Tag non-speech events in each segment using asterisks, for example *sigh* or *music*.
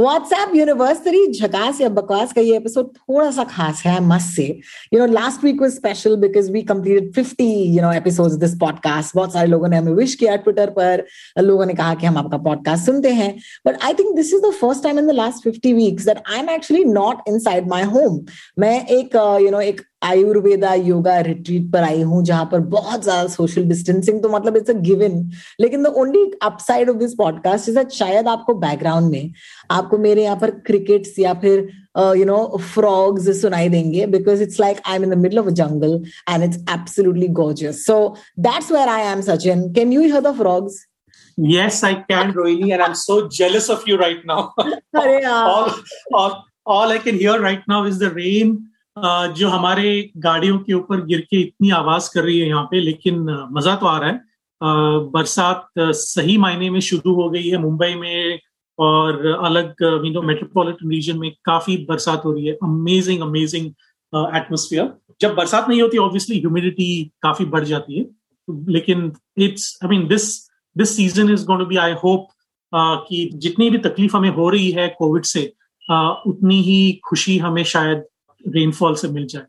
WhatsApp university झकास या बकवास का ये एपिसोड थोड़ा सा खास है must say you know last week was special because we completed 50 you know episodes this podcast बहुत सारे लोगों ने हमें विश किया ट्विटर पर लोगों ने कहा कि हम आपका पॉडकास्ट सुनते हैं. But I think this is the first time in the last 50 weeks that I am actually not inside my home मैं एक you uh, know you know, एक आयुर्वेदा योगा रिट्रीट पर आई हूँ जहाँ पर बहुत ज़्यादा सोशल डिस्टेंसिंग तो मतलब इट्स अ गिवन लेकिन the only upside of this podcast is that शायद आपको बैकग्राउंड में आपको मेरे यहाँ पर क्रिकेट्स या फिर यू नो फ्रॉग्स सुनाई देंगे because it's like I am in the middle of a jungle and it's absolutely gorgeous so that's where I am Sachin can you hear the frogs Yes, I can, Rohini, and I'm so jealous of you right now. *laughs* all, all, all I can hear right now is the rain जो हमारे गाड़ियों के ऊपर गिर के इतनी आवाज़ कर रही है यहाँ पे लेकिन मज़ा तो आ रहा है। बरसात सही मायने में शुरू हो गई है मुंबई में और अलग यू नो मेट्रोपॉलिटन रीजन में काफ़ी बरसात हो रही है। अमेजिंग अमेजिंग एटमोसफियर जब बरसात नहीं होती ऑब्वियसली ह्यूमिडिटी काफ़ी बढ़ जाती है। लेकिन it's I mean this this season is going to be I hope कि जितनी भी तकलीफ़ हमें हो रही है कोविड से uh, उतनी ही खुशी हमें शायद रेनफॉल से मिल जाए।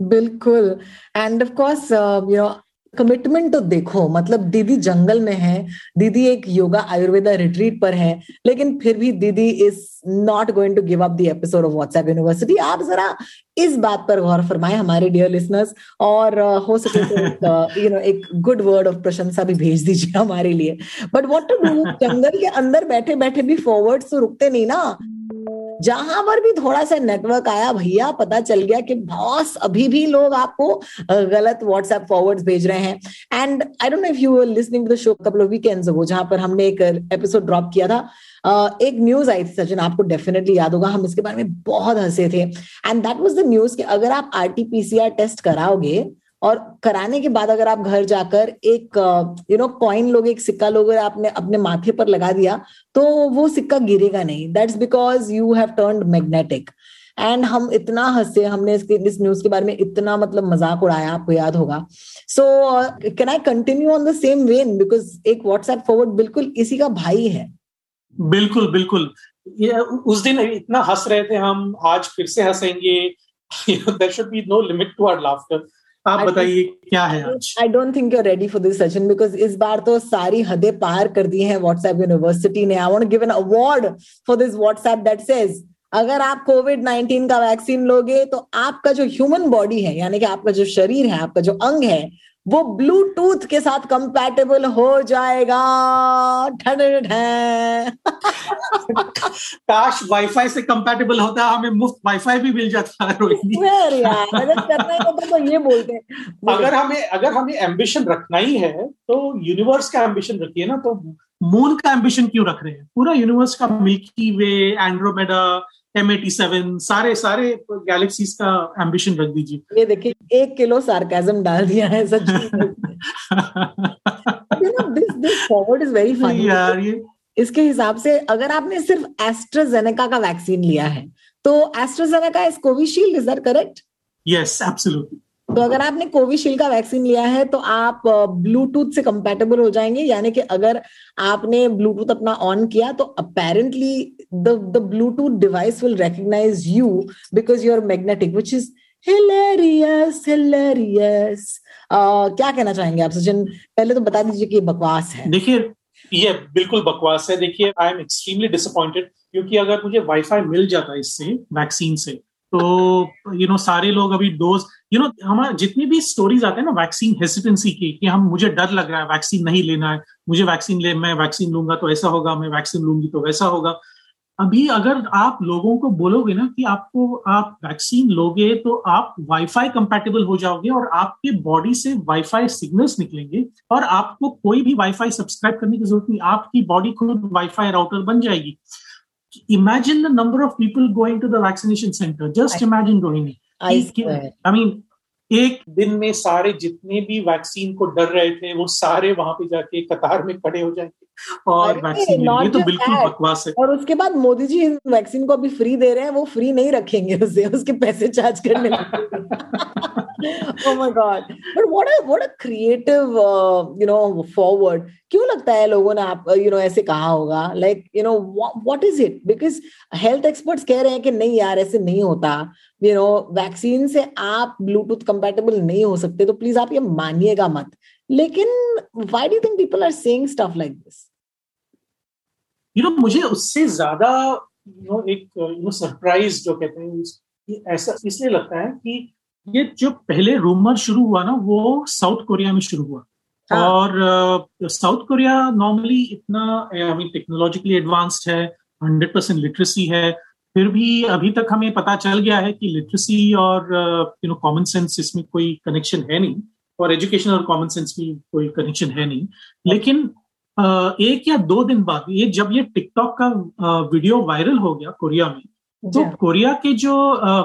बिल्कुल। And of course you know commitment तो देखो मतलब दीदी जंगल में है दीदी एक योगा आयुर्वेदा रिट्रीट पर है लेकिन फिर भी didi is not going to give up the episode of WhatsApp university आप जरा इस बात पर गौर फरमाए हमारे डियर लिसनर्स और uh, हो सके तो यू नो एक गुड वर्ड ऑफ़ प्रशंसा भी भेज दीजिए हमारे लिए। But what to do jungle के अंदर बैठे बैठे भी फॉरवर्ड तो रुकते नहीं ना। जहाँ पर भी थोड़ा सा नेटवर्क आया भैया पता चल गया कि बॉस अभी भी लोग आपको गलत व्हाट्सएप फॉरवर्ड भेज रहे हैं। And I don't know if you listening to the show couple of weekends ago जहाँ पर हमने एक एपिसोड ड्रॉप किया था। Uh, एक न्यूज़ आई थी सचिन आपको डेफिनेटली याद होगा हम इसके बारे में बहुत हंसे थे। And that was the news कि अगर आप आरटीपीसीआर टेस्ट कराओगे और कराने के बाद अगर आप घर जाकर एक यू नो कॉइन लोग, एक सिक्का लोग, आपने अपने माथे पर लगा दिया तो वो सिक्का गिरेगा नहीं। That's because you have turn magnetic and हम इतना हंसे, हमने इसके, इस न्यूज़ के बारे में इतना मतलब मज़ाक उड़ाया, आपको याद होगा। So can I continue on the same vein because एक व्हाट्सएप फॉरवर्ड बिल्कुल इसी का भाई है। बिल्कुल बिल्कुल। ये, उस दिन इतना हंस रहे थे हम, आज फिर से हंसेंगे। There should be no limit to our laughter आप बताइए क्या है I don't think you are ready for this session because इस बार तो सारी हदें पार कर दी हैं व्हाट्सएप यूनिवर्सिटी ने। I want give an award for this WhatsApp that says अगर आप कोविड 19 का वैक्सीन लोगे तो आपका जो ह्यूमन बॉडी है यानी कि आपका जो शरीर है आपका जो अंग है वो ब्लूटूथ के साथ कंपैटिबल हो जाएगा। *laughs* काश वाईफाई से कंपैटिबल होता हमें मुफ़्त वाईफाई भी मिल जाता यार अगर करना होता तो ये बोलते हैं। *laughs* अगर हमें अगर हमें एम्बिशन रखना ही है तो यूनिवर्स का एम्बिशन रखिए ना तो मून का एम्बिशन क्यों रख रहे हैं? पूरा यूनिवर्स का Milky Way Andromeda M eighty seven सारे सारे गैलेक्सीज का एम्बिशन रख दीजिए। ये देखिए एक किलो सार्केजम डाल दिया है सच this this forward is very funny यार ये इसके हिसाब से अगर आपने सिर्फ़ एस्ट्राजेनेका का वैक्सीन लिया है तो AstraZeneca is Covishield is that correct yes absolutely तो अगर आपने कोविशील्ड का वैक्सीन लिया है तो आप ब्लूटूथ से कंपेटेबल हो जाएँगे यानी कि अगर आपने ब्लूटूथ अपना ऑन किया तो apparently the the Bluetooth device will recognise you because you are magnetic which is hilarious hilarious क्या कहना चाहेंगे आप सचिन? पहले तो बता दीजिए कि बकवास है। देखिए ये बिल्कुल बकवास है। देखिए आई एम एक्सट्रीमली डिसअपॉइंटेड क्योंकि अगर मुझे वाईफाई मिल जाता इससे वैक्सीन से तो यू नो सारे लोग अभी डोज यू नो हमारे जितनी भी स्टोरीज आते हैं ना वैक्सीन हेसिटेंसी की, कि हम, मुझे डर लग रहा है वैक्सीन नहीं लेना है, मुझे वैक्सीन ले, मैं वैक्सीन लूँगा तो ऐसा होगा, मैं वैक्सीन लूँगी तो वैसा होगा अभी अगर आप लोगों को बोलोगे ना कि आपको आप वैक्सीन लोगे तो आप वाईफाई कंपैटिबल हो जाओगे और आपके बॉडी से वाईफाई सिग्नल्स निकलेंगे और आपको कोई भी वाईफाई सब्सक्राइब करने की ज़रूरत नहीं आपकी बॉडी खुद वाईफाई राउटर बन जाएगी। Imagine the number of people going to the vaccination centre just imagine going. I, I एक दिन में सारे जितने भी वैक्सीन को डर रहे थे वो सारे वहाँ पे जाके कतार में खड़े हो जाएँगे। और वैक्सीन ये तो बिल्कुल बकवास है। और उसके बाद मोदी जी वैक्सीन को अभी फ्री दे रहे हैं वो फ्री नहीं रखेंगे उसे उसके पैसे चार्ज करने *laughs* oh my god. But what a what a creative uh, you know forward. क्यों लगता है लोगों ने आप यू नो ऐसे कहा होगा? Like you know what is it because health experts कह रहे हैं कि नहीं यार ऐसे नहीं होता। यू नो वैक्सीन से आप ब्लूटूथ कंपेटेबल नहीं हो सकते तो प्लीज़ आप ये मानिएगा मत। लेकिन why do think people are saying stuff like this you know मुझे उससे ज़्यादा यू नो एक यू नो सरप्राइज़ जो कहते हैं ऐसा इसलिए लगता है कि ये जो पहले रूमर शुरू हुआ ना वो साउथ कोरिया में शुरू हुआ। हाँ. और साउथ कोरिया नॉर्मली इतना आई मीन टेक्नोलॉजिकली एडवांस्ड है हंड्रेड परसेंट लिटरेसी है। फिर भी अभी तक हमें पता चल गया है कि लिटरेसी और यू नो कॉमन सेंस इसमें कोई कनेक्शन है नहीं। और एजुकेशन और कॉमन सेंस की कोई कनेक्शन है नहीं। लेकिन एक या दो दिन बाद ये जब ये टिकटॉक का वीडियो वायरल हो गया कोरिया में तो कोरिया के जो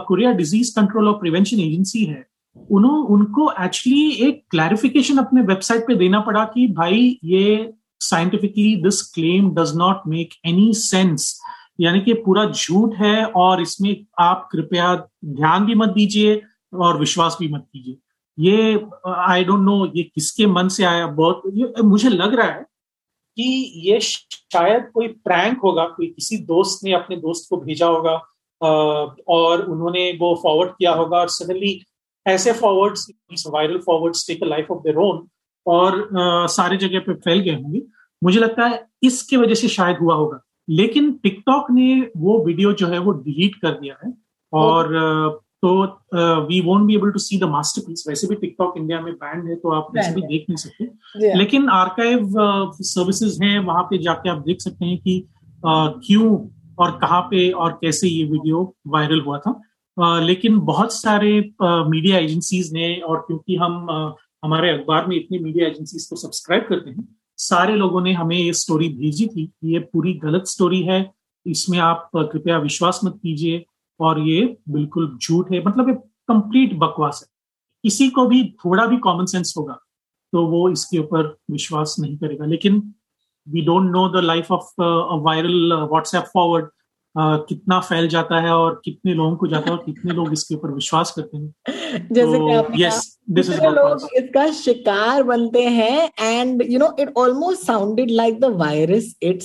कोरिया डिज़ीज़ कंट्रोल और प्रिवेंशन एजेंसी है उन्हों उनको एक्चुअली एक क्लैरिफिकेशन अपने वेबसाइट पे देना पड़ा कि भाई ये scientifically this claim does not make any sense यानी कि पूरा झूठ है और इसमें आप कृपया ध्यान भी मत दीजिए और विश्वास भी मत कीजिए। ये आई डोंट नो ये किसके मन से आया बहुत मुझे लग रहा है कि ये शायद कोई प्रैंक होगा, कोई किसी दोस्त ने अपने दोस्त को भेजा होगा और उन्होंने वो फॉरवर्ड किया होगा और सडनली ऐसे forwards viral forwards take a life of their own और सारे जगह पे फैल गए होंगे। मुझे लगता है इसके वजह से शायद हुआ होगा। लेकिन टिकटॉक ने वो वीडियो जो है वो डिलीट कर दिया है और तो we won't be able to see the masterpiece वैसे भी टिकटॉक इंडिया में बैंड है तो आप वैसे भी देख नहीं सकते। लेकिन आर्काइव सर्विसेज़ हैं वहाँ पे जाके आप देख सकते हैं कि क्यों और कहाँ पे और कैसे ये वीडियो वायरल हुआ था। Uh, लेकिन बहुत सारे मीडिया uh, एजेंसीज ने और क्योंकि हम uh, हमारे अखबार में इतनी मीडिया एजेंसीज को सब्सक्राइब करते हैं सारे लोगों ने हमें ये स्टोरी भेजी थी ये पूरी गलत स्टोरी है इसमें आप कृपया विश्वास मत कीजिए। और ये बिल्कुल झूठ है मतलब ये कंप्लीट बकवास है। किसी को भी, थोड़ा भी कॉमन सेंस होगा तो वो इसके ऊपर विश्वास नहीं करेगा। लेकिन we don't know the life of viral WhatsApp forward कितना फैल जाता है और कितने लोगों को जाता है और कितने लोग इसके ऊपर विश्वास करते हैं। जैसे तो, कि yes, this is लोग इसका शिकार बनते हैं and you know it almost sounded like the virus it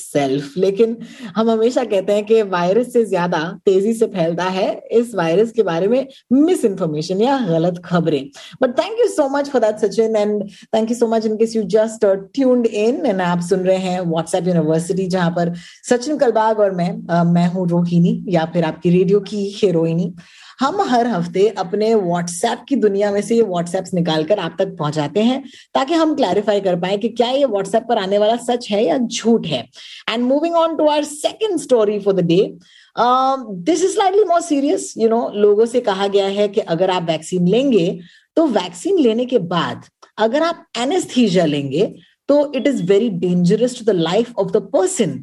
लेकिन हम हमेशा कहते हैं कि वायरस से ज़्यादा तेज़ी से फैलता है इस वायरस के बारे में मिस इन्फॉर्मेशन या गलत खबरें। But thank you so much for that Sachin and thank you so much in case you just tuned in and आप सुन रहे हैं व्हाट्सएप यूनिवर्सिटी जहाँ पर सचिन कलबाग और मैं मैं हूँ रोहिणी या फिर आपकी रेडियो की हीरोइनी हम हर हफ़्ते अपने व्हाट्सएप की दुनिया में से ये व्हाट्सएप निकालकर आप तक पहुंचाते हैं, ताकि हम क्लैरिफाई कर पाए कि क्या ये व्हाट्सएप पर आने वाला सच है या झूठ है। And moving on to our second story for the day this is slightly more serious you know लोगों से कहा गया है कि अगर आप वैक्सीन लेंगे तो वैक्सीन लेने के बाद अगर आप एनेस्थीजिया लेंगे तो it is very dangerous to the life of the person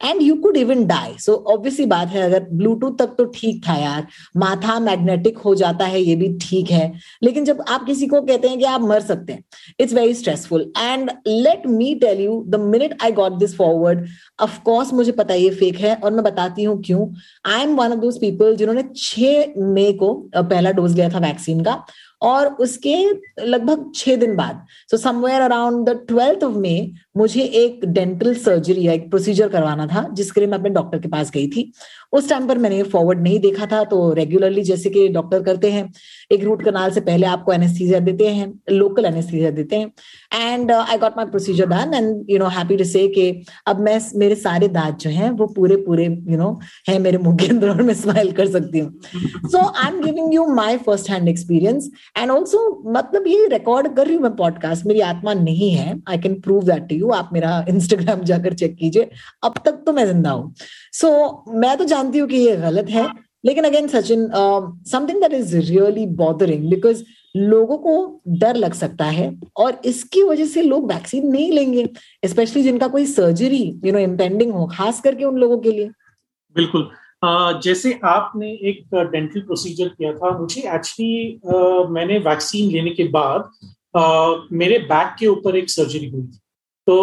and you could even die so obviously बात है, अगर ब्लूटूथ तक तो ठीक था यार। माथा मैग्नेटिक हो जाता है, ये भी ठीक है। लेकिन जब आप किसी को कहते हैं कि आप मर सकते हैं it's very stressful and let me tell you the minute I got this forward of course मुझे पता ये फेक है और मैं बताती हूँ क्यों। I am one of those people जिन्होंने छह मई को पहला डोज लिया था वैक्सीन का। और उसके लगभग छह दिन बाद so somewhere around the twelfth of May मुझे एक डेंटल सर्जरी या एक प्रोसीजर करवाना था, जिसके लिए मैं अपने डॉक्टर के पास गई थी। उस टाइम पर मैंने फॉरवर्ड नहीं देखा था तो रेगुलरली जैसे कि डॉक्टर करते हैं एक रूट कनाल से पहले आपको एनेस्थीजिया देते हैं लोकल एनेस्थीजिया देते हैं and I got my procedure done and you know happy to say कि अब मैं मेरे सारे दांत जो हैं वो पूरे पूरे यू नो है मेरे मुँह के अंदर और मैं स्माइल कर सकती हूँ। So I am giving you my first hand experience and also मतलब ये रिकॉर्ड कर रही हूँ मैं पॉडकास्ट मेरी आत्मा नहीं है I can prove that to you आप मेरा इंस्टाग्राम जाकर चेक कीजिए अब तक तो मैं ज़िंदा हूँ। सो so, मैं तो जानती हूँ कि ये गलत है, लेकिन again Sachin something that is really bothering because लोगों को डर लग सकता है और इसकी वजह से लोग वैक्सीन नहीं लेंगे स्पेशली जिनका कोई सर्जरी यू नो इम्पेंडिंग हो, खास करके उन लोगों के लिए। बिल्कुल। जैसे आपने एक डेंटल प्रोसीजर किया था, मुझे एक्चुअली मैंने वैक्सीन लेने के बाद मेरे बैक के ऊपर एक सर्जरी हुई थी। तो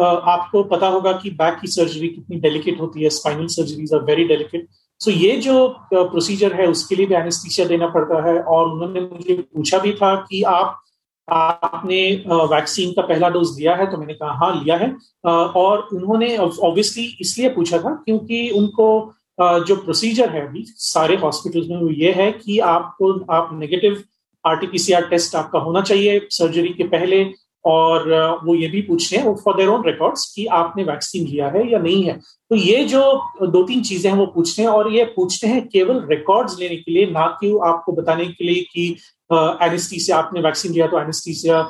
आपको पता होगा कि बैक की सर्जरी कितनी डेलिकेट होती है spinal surgeries are very delicate so ये जो प्रोसीजर है, उसके लिए भी एनेस्थीसिया देना पड़ता है और उन्होंने मुझे पूछा भी था कि आप, आपने वैक्सीन का पहला डोज दिया है? तो मैंने कहा हाँ लिया है। और उन्होंने ऑब्वियसली इसलिए पूछा था क्योंकि उनको जो प्रोसीजर है अभी सारे हॉस्पिटल्स में वो ये है कि आपको, आप नेगेटिव आरटीपीसीआर टेस्ट आपका होना चाहिए सर्जरी के पहले। और वो ये भी पूछते हैं फॉर देयर ओन रिकॉर्ड्स कि आपने वैक्सीन लिया है या नहीं है? तो ये जो दो तीन चीज़ें हैं, वो पूछते हैं और ये पूछते हैं केवल रिकॉर्ड्स लेने के लिए, ना कि आपको बताने के लिए कि एनेस्थीसिया आपने वैक्सीन लिया तो एनेस्थीसिया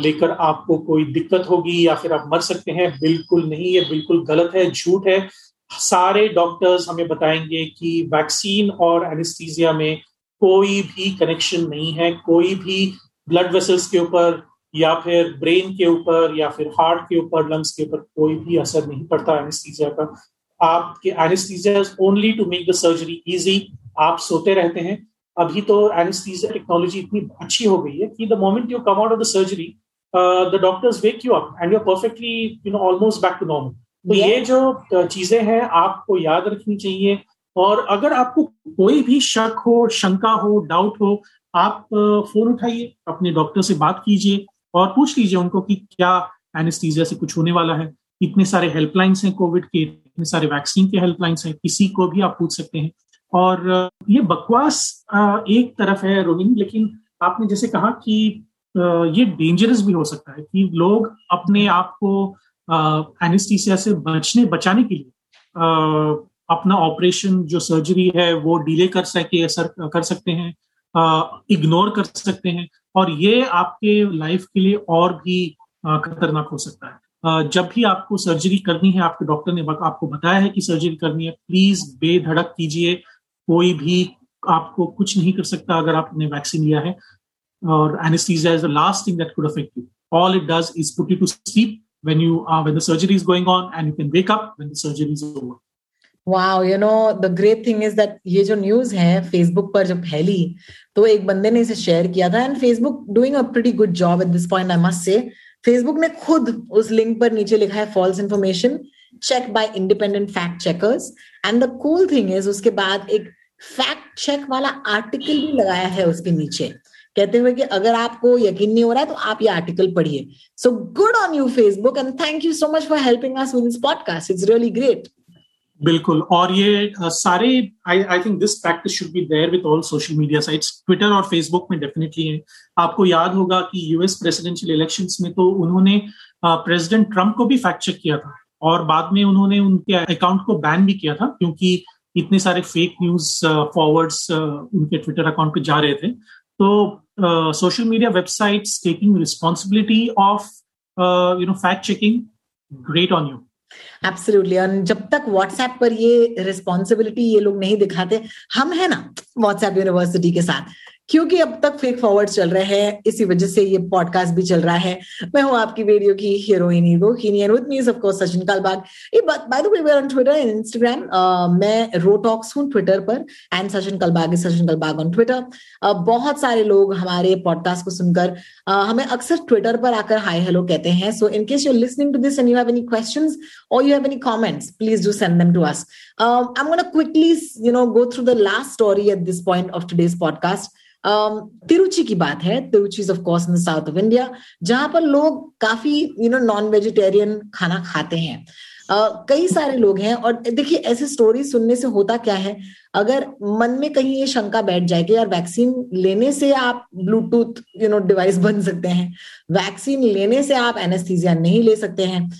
लेकर आपको कोई दिक्कत होगी या फिर आप मर सकते हैं। बिल्कुल नहीं, ये बिल्कुल गलत है, झूठ है। सारे डॉक्टर्स हमें बताएँगे कि वैक्सीन और एनेस्थीसिया में कोई भी कनेक्शन नहीं है, कोई भी ब्लड वेसल्स के ऊपर या फिर ब्रेन के ऊपर या फिर हार्ट के ऊपर लंग्स के ऊपर कोई भी असर नहीं पड़ता एनेस्थीसिया का। आपके anaesthesia only to make the surgery easy आप सोते रहते हैं। अभी तो एनेस्थीसिया टेक्नोलॉजी इतनी अच्छी हो गई है कि the moment you come out of the surgery the doctors wake you up and you are perfectly you know almost back to normal तो ये जो चीज़ें हैं आपको याद रखनी चाहिए। और अगर आपको कोई भी शक हो शंका हो डाउट हो आप फ़ोन उठाइए अपने डॉक्टर से बात कीजिए। और पूछ लीजिए उनको कि क्या एनेस्थीजिया से कुछ होने वाला है? इतने सारे हेल्पलाइंस हैं कोविड के? इतने सारे वैक्सीन के हेल्पलाइंस हैं? किसी को भी आप पूछ सकते हैं। और ये बकवास एक तरफ़ है रोहिणी लेकिन आपने जैसे कहा कि ये डेंजरस भी हो सकता है कि लोग अपने आप को एनेस्थीसिया से बचने, बचाने के लिए अपना ऑपरेशन जो सर्जरी है वो डिले कर सके असर कर सकते हैं इग्नोर कर सकते हैं। और ये आपके लाइफ के लिए और भी खतरनाक हो सकता है। जब भी आपको सर्जरी करनी है आपके डॉक्टर ने आपको बताया है कि सर्जरी करनी है प्लीज़ बेधड़क कीजिए। कोई भी आपको कुछ नहीं कर सकता अगर आपने वैक्सीन लिया है। और anaesthesia is the last thing that could affect you all it does is put you to sleep when you uh, when the surgery wow you know the great thing is that ये जो news है Facebook पर जब फैली तो एक बंदे ने इसे शेयर किया था and Facebook doing a pretty good job at this point I must say Facebook ने खुद उस लिंक पर नीचे लिखा है false information check by independent fact checkers and the cool thing is उसके बाद एक फैक्ट चेक वाला आर्टिकल भी लगाया है उसके नीचे। कहते हुए कि अगर आपको यकीन नहीं हो रहा है तो आप ये आर्टिकल पढ़िए। So good on you Facebook and thank you so much for helping us with this podcast it's really great बिल्कुल। और ये सारे I I think this practice should be there with all social media sites Twitter और Facebook में definitely है। आपको याद होगा कि यूएस प्रेसिडेंशियल इलेक्शंस में तो उन्होंने प्रेसिडेंट ट्रंप को भी फैक्ट चेक किया था और बाद में उन्होंने उनके अकाउंट को बैन भी किया था क्योंकि इतने सारे फेक न्यूज़ फॉरवर्ड्स उनके ट्विटर अकाउंट पे जा रहे थे। तो social media websites taking responsibility of you know fact checking great on you absolutely और जब तक व्हाट्सएप पर ये रिस्पॉन्सिबिलिटी ये लोग नहीं दिखाते, हम है ना व्हाट्सएप यूनिवर्सिटी के साथ। क्योंकि अब तक फेक फॉरवर्ड चल रहे हैं इसी वजह से ये पॉडकास्ट भी चल रहा है। मैं हूँ आपकी वीडियो की हीरोइनी Rohini and with me of course Sachin Kalbag ये by the way we are on Twitter and Instagram मैं रोटॉक्स हूँ ट्विटर पर and Sachin Kalbag is Sachin Kalbag on Twitter बहुत सारे लोग हमारे पॉडकास्ट को सुनकर uh, हमें अक्सर ट्विटर पर आकर हाई हेलो कहते हैं। So in case you listening to this and you have any questions or you have any comments please do send them to us I am gonna quickly you know go through the last story at this point of today's podcast Tiruchi की बात है Tiruchi of course in south of India जहाँ पर लोग काफ़ी you know non vegetarian खाना खाते हैं। Uh, कई सारे लोग हैं और देखिए ऐसे स्टोरी सुनने से होता क्या है? अगर मन में कहीं ये शंका बैठ जाए कि यार वैक्सीन लेने से आप ब्लूटूथ यू नो डिवाइस बन सकते हैं वैक्सीन लेने से आप एनेस्थीजिया नहीं ले सकते हैं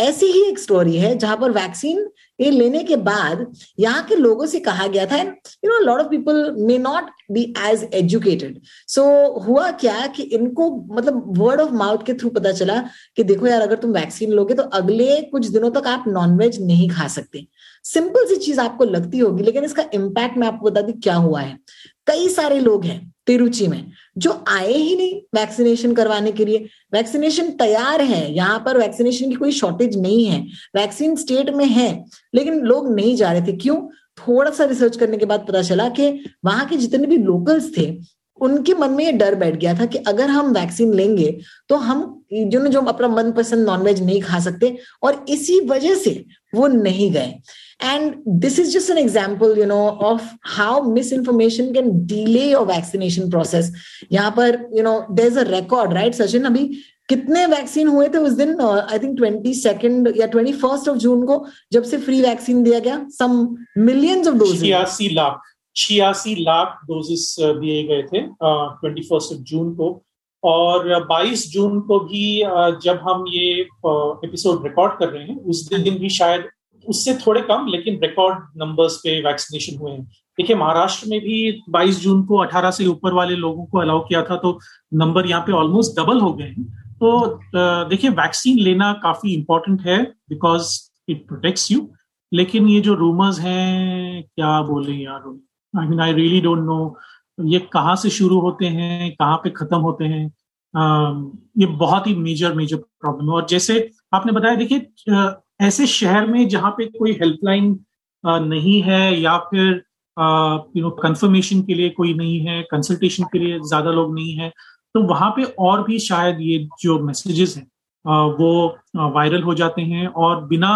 ऐसी ही एक स्टोरी है जहाँ पर वैक्सीन ये लेने के बाद यहाँ के लोगों से कहा गया था you know lot of people may not be as educated सो हुआ क्या कि इनको मतलब वर्ड ऑफ़ माउथ के थ्रू पता चला कि देखो यार, अगर तुम वैक्सीन लोगे तो अगले कुछ दिनों तक आप नॉनवेज नहीं खा सकते। सिंपल सी चीज़ आपको लगती होगी, लेकिन इसका इम्पैक्ट मैं आपको बता दी क्या हुआ है। कई सारे लोग हैं तिरुचि में, जो आए ही नहीं वैक्सीनेशन करवाने के लिए। वैक्सीनेशन तैयार है, यहाँ पर वैक्सीनेशन की कोई शॉर्टेज नहीं है। वैक्सीन स्टेट में है, लेकिन लोग नहीं जा रहे थे। क्यों? थोड़ा सा रिसर्च करने के बाद पता चला कि वहाँ के जितने भी लोकल्स थे, उनके मन में ये डर बैठ गया था कि अगर हम वैक्सीन लेंगे तो हम जो जो अपना मनपसंद नॉनवेज नहीं खा सकते, और इसी वजह से वो नहीं गए। And this is just an example you know of how misinformation can delay your vaccination process यहाँ पर you know there is a record right Sachin अभी कितने वैक्सीन हुए थे उस दिन आई थिंक ट्वेंटी सेकेंड या ट्वेंटी फ़र्स्ट ऑफ़ जून को जब से फ्री वैक्सीन दिया गया सम मिलियंस ऑफ़ डोज छियासी लाख छियासी लाख डोजेस uh, दिए गए थे ट्वेंटी फ़र्स्ट ऑफ़ जून को और 22 जून को भी uh, जब हम ये एपिसोड uh, रिकॉर्ड कर रहे हैं उस दिन भी शायद उससे थोड़े कम लेकिन रिकॉर्ड नंबर्स पे वैक्सीनेशन हुए हैं। देखिए महाराष्ट्र में भी 22 जून को 18 से ऊपर वाले लोगों को अलाउ किया था तो नंबर यहाँ पे ऑलमोस्ट डबल हो गए हैं। तो देखिए वैक्सीन लेना काफ़ी इंपॉर्टेंट है बिकॉज़ इट प्रोटेक्ट्स यू लेकिन ये जो रूमर्स हैं क्या बोले यार I mean I really don't know ये कहाँ से शुरू होते हैं कहाँ पे खत्म होते हैं? आ, ये बहुत ही मेजर मेजर प्रॉब्लम है। और जैसे आपने बताया देखिए ऐसे शहर में जहाँ पे कोई हेल्पलाइन नहीं है या फिर यू नो कंफर्मेशन के लिए कोई नहीं है कंसल्टेशन के लिए ज़्यादा लोग नहीं है तो वहाँ पे और भी शायद ये जो मैसेजेस हैं वो वायरल हो जाते हैं और बिना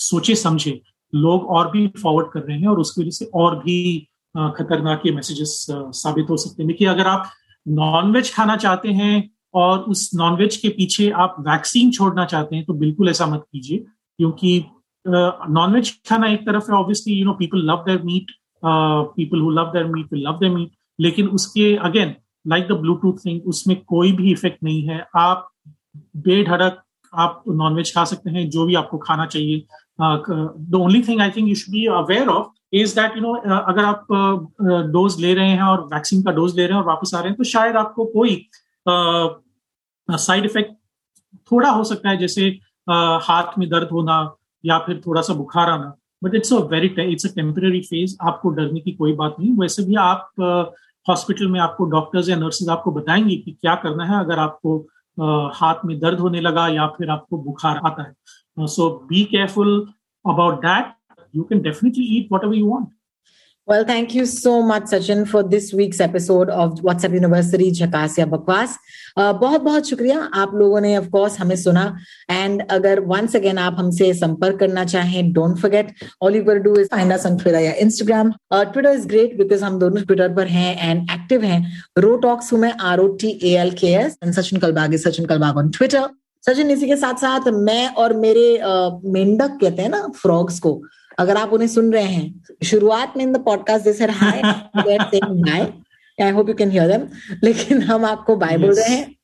सोचे समझे लोग और भी फॉरवर्ड कर रहे हैं और उसकी वजह से और भी खतरनाक ये मैसेजेस साबित हो सकते हैं। देखिए, अगर आप नॉनवेज खाना चाहते हैं और उस नॉनवेज के पीछे आप वैक्सीन छोड़ना चाहते हैं तो बिल्कुल ऐसा मत कीजिए। क्योंकि नॉनवेज खाना एक तरफ़ है obviously you know people love their meat people who love their meat love their meat लेकिन उसके again like the Bluetooth thing उसमें कोई भी इफ़ेक्ट नहीं है। आप बेढड़क आप नॉनवेज खा सकते हैं जो भी आपको खाना चाहिए। The only thing I think you should be aware of is that you know अगर आप डोज uh, ले रहे हैं और वैक्सीन का डोज ले रहे हैं और वापस आ रहे हैं तो शायद आपको कोई साइड uh, इफ़ेक्ट थोड़ा हो सकता है जैसे uh, हाथ में दर्द होना या फिर थोड़ा सा बुखार आना but it's a very it's a temporary phase आपको डरने की कोई बात नहीं। वैसे भी आप हॉस्पिटल में आपको डॉक्टर्स या नर्सेज आपको बताएँगे कि क्या करना है अगर आपको हाथ में दर्द होने लगा या फिर आपको बुखार आता है। So be careful about that you can definitely eat whatever you want Well, thank you so much, Sachin, for this week's episode of WhatsApp University झकास या बकवास बहुत बहुत शुक्रिया आप लोगों ने ऑफ़ कोर्स हमें सुना। एंड अगर वंस अगेन आप हमसे संपर्क करना चाहें don't forget all you can do is find us on Twitter या Instagram Twitter is great because हम दोनों ट्विटर पर हैं एंड एक्टिव हैं। रो टॉक्स हूँ मैं R O T A L K S and Sachin Kalbag is Sachin Kalbag on Twitter Sachin इसी के साथ साथ मैं और मेरे मेंढक कहते हैं ना फ्रॉग्स को अगर आप उन्हें सुन रहे हैं शुरुआत में in the podcast they sir hi I hope you can hear them लेकिन हम आपको बाय बोल रहे हैं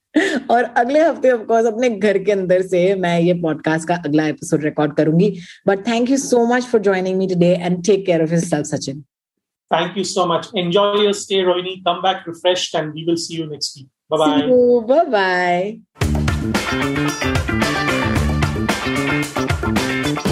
और अगले हफ़्ते ऑफ़ कोर्स अपने घर के अंदर से मैं ये पॉडकास्ट का अगला एपिसोड रिकॉर्ड करूँगी but thank you so much for joining me today and take care of yourself Sachin Thank you so much. Enjoy your stay, Rohini. Come back refreshed, and we will see you next week. Bye bye. Bye bye.